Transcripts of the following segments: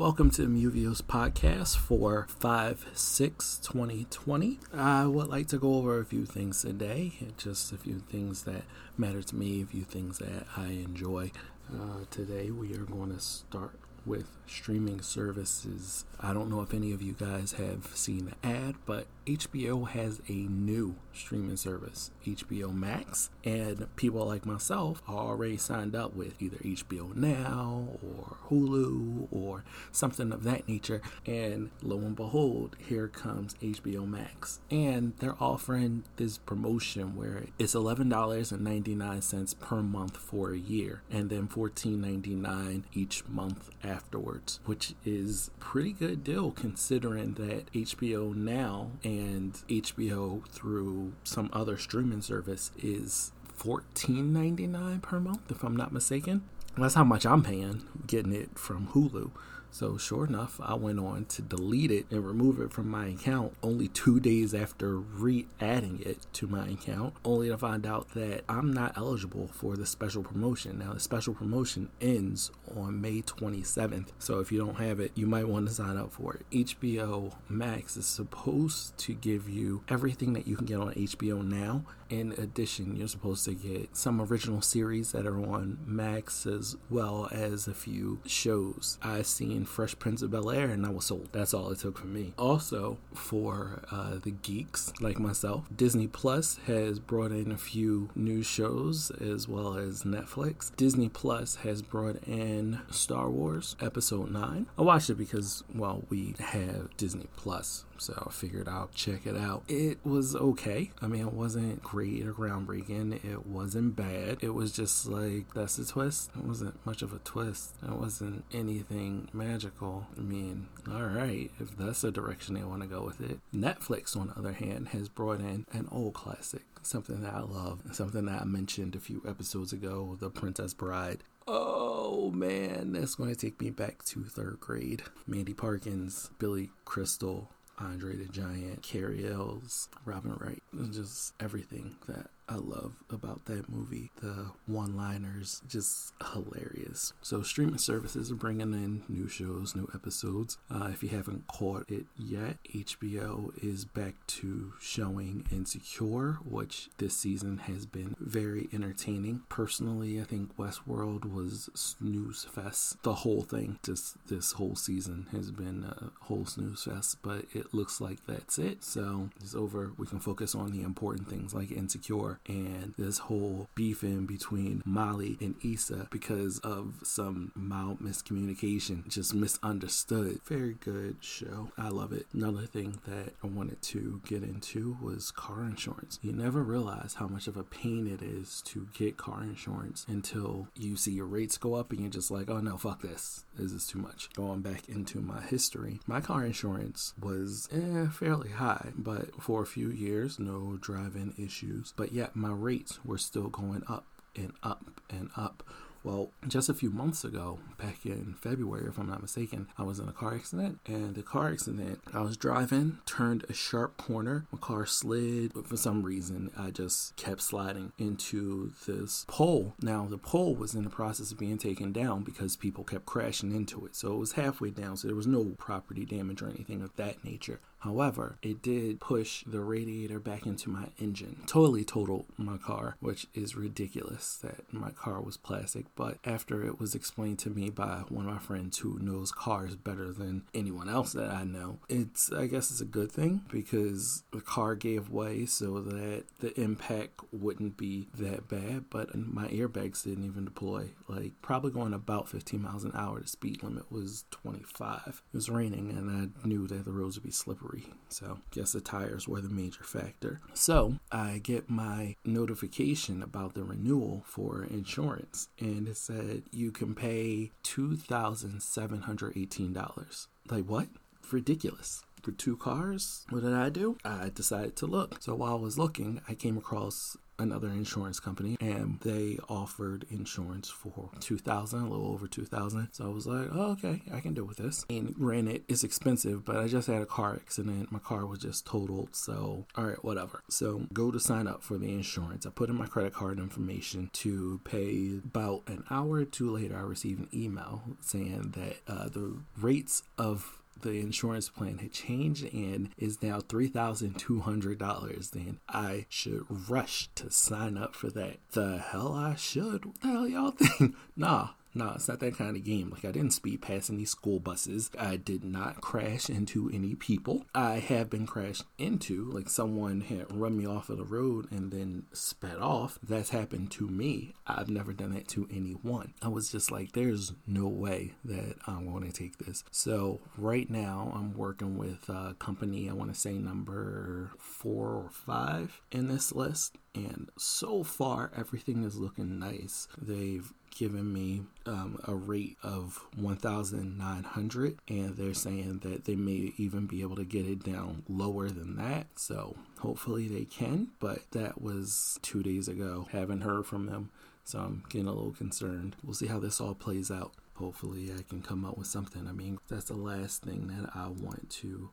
Welcome to the Muvio's podcast for 5 6 2020. I would like to go over a few things today, just a few things that matter to me, a few things that I enjoy. Uh, today, we are going to start with streaming services. I don't know if any of you guys have seen the ad, but HBO has a new streaming service, HBO Max, and people like myself are already signed up with either HBO Now or Hulu or something of that nature. And lo and behold, here comes HBO Max. And they're offering this promotion where it's $11.99 per month for a year and then $14.99 each month afterwards, which is pretty good deal considering that HBO Now and HBO through some other streaming service is $14.99 per month if I'm not mistaken. That's how much I'm paying getting it from Hulu. So, sure enough, I went on to delete it and remove it from my account only two days after re adding it to my account, only to find out that I'm not eligible for the special promotion. Now, the special promotion ends on May 27th. So, if you don't have it, you might want to sign up for it. HBO Max is supposed to give you everything that you can get on HBO now. In addition, you're supposed to get some original series that are on Max as well as a few shows. I've seen Fresh Prince of Bel Air, and I was sold. That's all it took for me. Also, for uh, the geeks like myself, Disney Plus has brought in a few new shows as well as Netflix. Disney Plus has brought in Star Wars Episode 9. I watched it because, well, we have Disney Plus so I figured I'll check it out. It was okay. I mean, it wasn't great or groundbreaking. It wasn't bad. It was just like that's a twist. It wasn't much of a twist. It wasn't anything magical. I mean, all right, if that's the direction they want to go with it. Netflix, on the other hand, has brought in an old classic something that I love, something that I mentioned a few episodes ago, The Princess Bride. Oh man, that's going to take me back to third grade. Mandy Patinkin, Billy Crystal, Andre the Giant, Cary Elwes, Robin Wright, just everything that I love about that movie. The one liners, just hilarious. So, streaming services are bringing in new shows, new episodes. Uh, if you haven't caught it yet, HBO is back to showing Insecure, which this season has been very entertaining. Personally, I think Westworld was snooze fest. The whole thing, just this whole season, has been a whole snooze fest, but it looks like that's it. So, it's over. We can focus on the important things like Insecure and this whole beefing between Molly and Issa because of some mild miscommunication, just misunderstood. Very good show. I love it. Another thing that I wanted to get into was car insurance. You never realize how much of a pain it is to get car insurance until you see your rates go up and you're just like, oh no, fuck this. This is too much. Going back into my history, my car insurance was eh, fairly high, but for a few years, no driving issues. But yet, my rates were still going up and up and up well, just a few months ago, back in February, if I'm not mistaken, I was in a car accident. And the car accident, I was driving, turned a sharp corner, my car slid. But for some reason, I just kept sliding into this pole. Now, the pole was in the process of being taken down because people kept crashing into it. So it was halfway down, so there was no property damage or anything of that nature. However, it did push the radiator back into my engine. Totally totaled my car, which is ridiculous that my car was plastic. But after it was explained to me by one of my friends who knows cars better than anyone else that I know, it's, I guess it's a good thing because the car gave way so that the impact wouldn't be that bad. But my airbags didn't even deploy. Like, probably going about 15 miles an hour. The speed limit was 25. It was raining and I knew that the roads would be slippery so, guess the tires were the major factor. So, I get my notification about the renewal for insurance, and it said you can pay $2,718. Like, what? Ridiculous for two cars. What did I do? I decided to look. So while I was looking, I came across another insurance company and they offered insurance for 2000 a little over 2000 so i was like oh, okay i can deal with this. And granted it's expensive but i just had a car accident. My car was just totaled so all right whatever. So go to sign up for the insurance. I put in my credit card information to pay about an hour or two later i received an email saying that uh, the rates of the insurance plan had changed and is now $3,200, then I should rush to sign up for that. The hell I should? What the hell y'all think? nah, no, it's not that kind of game. Like, I didn't speed past any school buses. I did not crash into any people. I have been crashed into, like, someone had run me off of the road and then sped off. That's happened to me. I've never done that to anyone. I was just like, there's no way that I'm going to take this. So, right now, I'm working with a company, I want to say number four or five in this list. And so far, everything is looking nice. They've given me um, a rate of 1900 and they're saying that they may even be able to get it down lower than that. So hopefully they can but that was two days ago. Haven't heard from them so i'm getting a little concerned. We'll see how this all plays out. Hopefully i can come up with something. I mean that's the last thing that i want to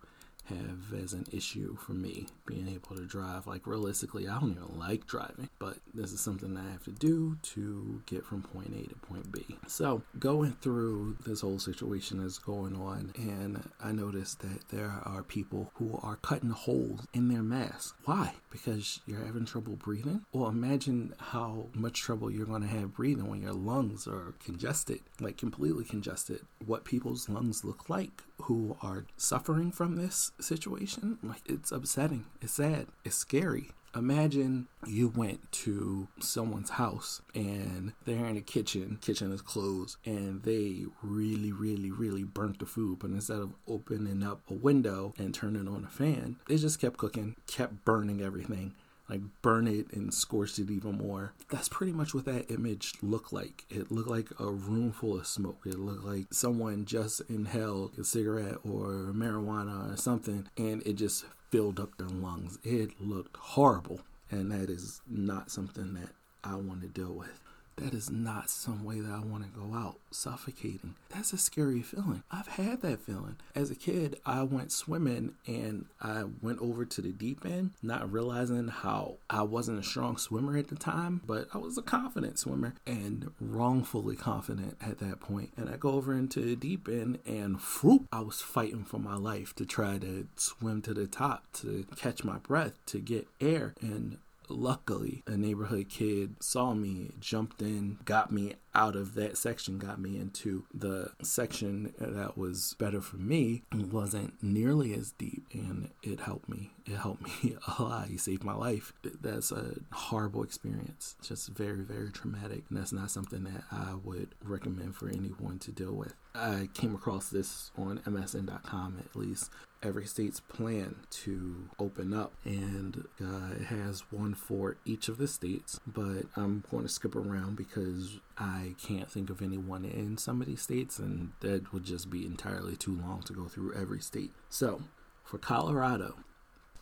have as an issue for me being able to drive. Like realistically, I don't even like driving, but this is something that I have to do to get from point A to point B. So going through this whole situation that's going on, and I noticed that there are people who are cutting holes in their mask. Why? Because you're having trouble breathing? Well, imagine how much trouble you're going to have breathing when your lungs are congested, like completely congested. What people's lungs look like who are suffering from this situation, like it's upsetting. It's sad. It's scary. Imagine you went to someone's house and they're in the kitchen, kitchen is closed, and they really, really, really burnt the food. But instead of opening up a window and turning on a fan, they just kept cooking, kept burning everything like burn it and scorch it even more. That's pretty much what that image looked like. It looked like a room full of smoke. It looked like someone just inhaled a cigarette or marijuana or something and it just filled up their lungs. It looked horrible. And that is not something that I want to deal with that is not some way that I want to go out suffocating. That's a scary feeling. I've had that feeling. As a kid, I went swimming and I went over to the deep end, not realizing how I wasn't a strong swimmer at the time, but I was a confident swimmer and wrongfully confident at that point. And I go over into the deep end and whoop, I was fighting for my life to try to swim to the top to catch my breath to get air. And Luckily, a neighborhood kid saw me, jumped in, got me out of that section, got me into the section that was better for me. It wasn't nearly as deep, and it helped me. It helped me a lot. He saved my life. That's a horrible experience, just very, very traumatic. And that's not something that I would recommend for anyone to deal with. I came across this on MSN.com at least every state's plan to open up, and uh, it has one for each of the states. But I'm going to skip around because I can't think of anyone in some of these states, and that would just be entirely too long to go through every state. So, for Colorado,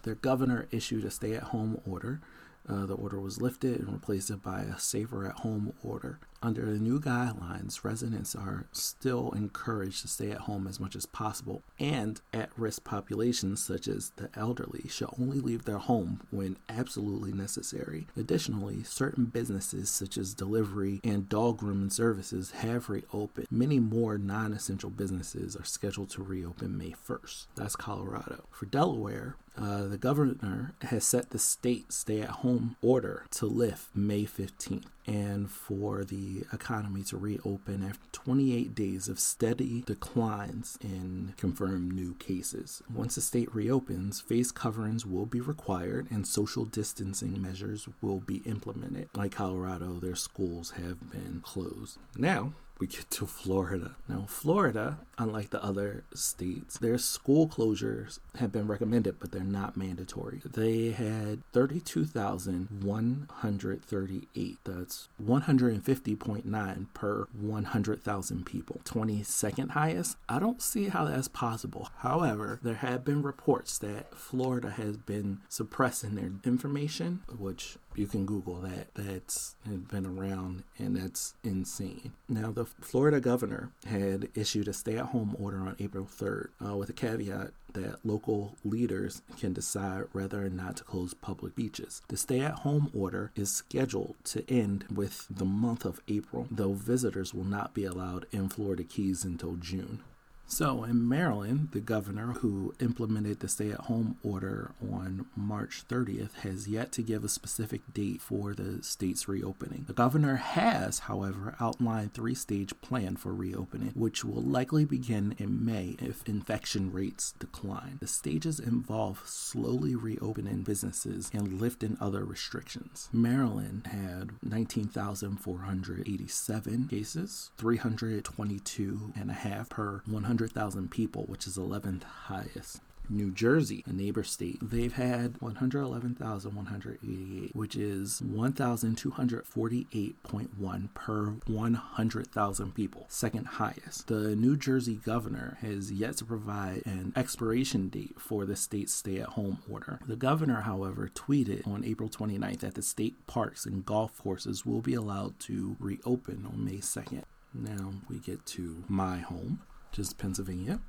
their governor issued a stay at home order uh, the order was lifted and replaced it by a safer at home order. Under the new guidelines, residents are still encouraged to stay at home as much as possible, and at risk populations such as the elderly should only leave their home when absolutely necessary. Additionally, certain businesses such as delivery and dog grooming services have reopened. Many more non essential businesses are scheduled to reopen May 1st. That's Colorado. For Delaware, uh, the governor has set the state stay at home order to lift May 15th and for the economy to reopen after 28 days of steady declines in confirmed new cases. Once the state reopens, face coverings will be required and social distancing measures will be implemented. Like Colorado, their schools have been closed. Now, we get to Florida. Now, Florida, unlike the other states, their school closures have been recommended, but they're not mandatory. They had 32,138. That's 150.9 per 100,000 people. 22nd highest. I don't see how that's possible. However, there have been reports that Florida has been suppressing their information, which You can Google that. That's been around and that's insane. Now, the Florida governor had issued a stay at home order on April 3rd uh, with a caveat that local leaders can decide whether or not to close public beaches. The stay at home order is scheduled to end with the month of April, though visitors will not be allowed in Florida Keys until June. So, in Maryland, the governor who implemented the stay at home order on March 30th has yet to give a specific date for the state's reopening. The governor has, however, outlined three stage plan for reopening, which will likely begin in May if infection rates decline. The stages involve slowly reopening businesses and lifting other restrictions. Maryland had 19,487 cases, 322 and a half per 100 100,000 people, which is 11th highest. New Jersey, a neighbor state, they've had 111,188, which is 1,248.1 per 100,000 people, second highest. The New Jersey governor has yet to provide an expiration date for the state's stay at home order. The governor, however, tweeted on April 29th that the state parks and golf courses will be allowed to reopen on May 2nd. Now we get to my home which is Pennsylvania.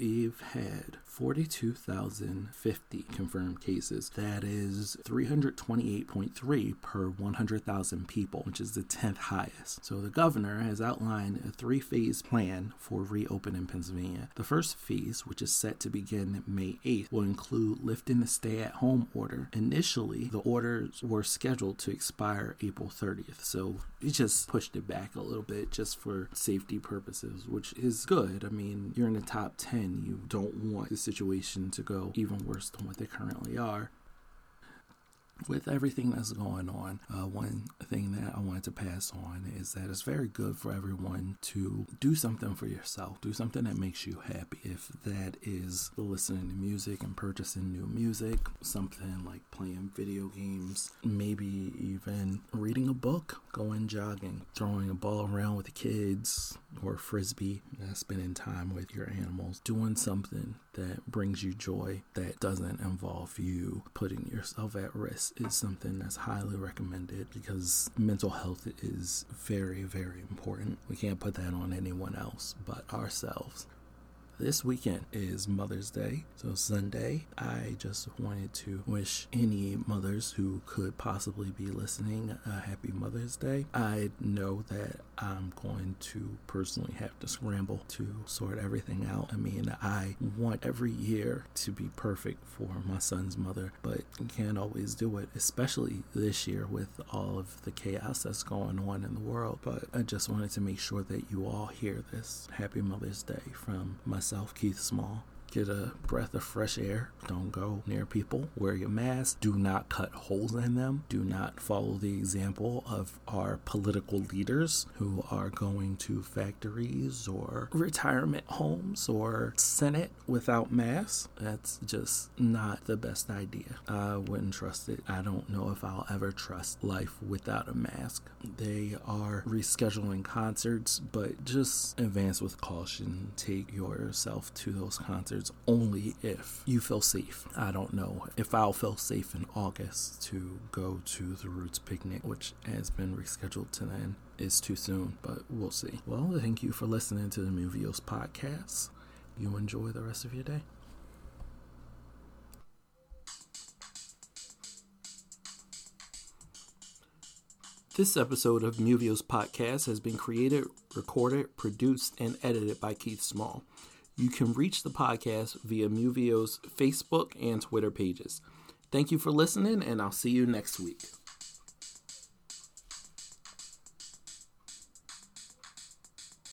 We've had 42,050 confirmed cases. That is 328.3 per 100,000 people, which is the 10th highest. So the governor has outlined a three phase plan for reopening Pennsylvania. The first phase, which is set to begin May 8th, will include lifting the stay at home order. Initially, the orders were scheduled to expire April 30th, so we just pushed it back a little bit just for safety purposes, which is good. I mean, you're in the top 10, you don't want the situation to go even worse than what they currently are with everything that's going on, uh, one thing that I wanted to pass on is that it's very good for everyone to do something for yourself, do something that makes you happy. If that is listening to music and purchasing new music, something like playing video games, maybe even reading a book, going jogging, throwing a ball around with the kids or frisbee, spending time with your animals, doing something that brings you joy that doesn't involve you putting yourself at risk is something that's highly recommended because mental health is very, very important. We can't put that on anyone else but ourselves. This weekend is Mother's Day, so Sunday. I just wanted to wish any mothers who could possibly be listening a happy Mother's Day. I know that I'm going to personally have to scramble to sort everything out. I mean, I want every year to be perfect for my son's mother, but you can't always do it, especially this year with all of the chaos that's going on in the world. But I just wanted to make sure that you all hear this. Happy Mother's Day from myself, Keith Small get a breath of fresh air. Don't go near people. Wear your mask. Do not cut holes in them. Do not follow the example of our political leaders who are going to factories or retirement homes or Senate without masks. That's just not the best idea. I wouldn't trust it. I don't know if I'll ever trust life without a mask. They are rescheduling concerts, but just advance with caution. Take yourself to those concerts only if you feel safe. I don't know if I'll feel safe in August to go to the Roots picnic, which has been rescheduled to then. Is too soon, but we'll see. Well, thank you for listening to the Movios podcast. You enjoy the rest of your day. This episode of Movios podcast has been created, recorded, produced, and edited by Keith Small. You can reach the podcast via Muvio's Facebook and Twitter pages. Thank you for listening, and I'll see you next week.